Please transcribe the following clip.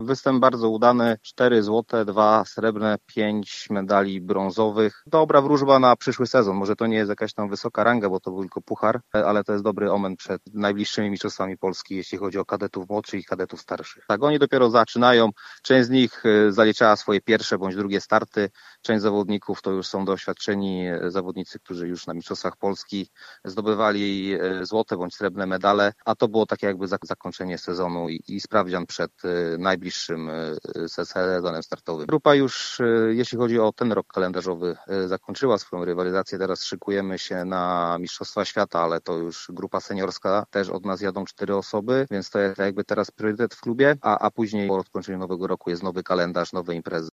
Występ bardzo udany, cztery złote, dwa srebrne, pięć medali brązowych. Dobra wróżba na przyszły sezon. Może to nie jest jakaś tam wysoka ranga, bo to był tylko puchar, ale to jest dobry omen przed najbliższymi mistrzostwami Polski, jeśli chodzi o kadetów młodszych i kadetów starszych. Tak, oni dopiero zaczynają. Część z nich e, zaliczała swoje pierwsze bądź drugie starty. Część zawodników to już są doświadczeni e, zawodnicy, którzy już na mistrzostwach Polski zdobywali e, złote bądź srebrne medale, a to było takie jakby zakończenie sezonu i, i sprawdzian przed najbliższymi najbliższym e, sezonem startowym. Grupa już, e, jeśli chodzi o ten rok kalendarzowy, e, zakończyła swoją rywalizację. Teraz szykujemy się na Mistrzostwa Świata, ale to już grupa seniorska. Też od nas jadą cztery osoby, więc to jest jakby teraz priorytet w klubie, a, a później po rozpoczęciu nowego roku jest nowy kalendarz, nowe imprezy.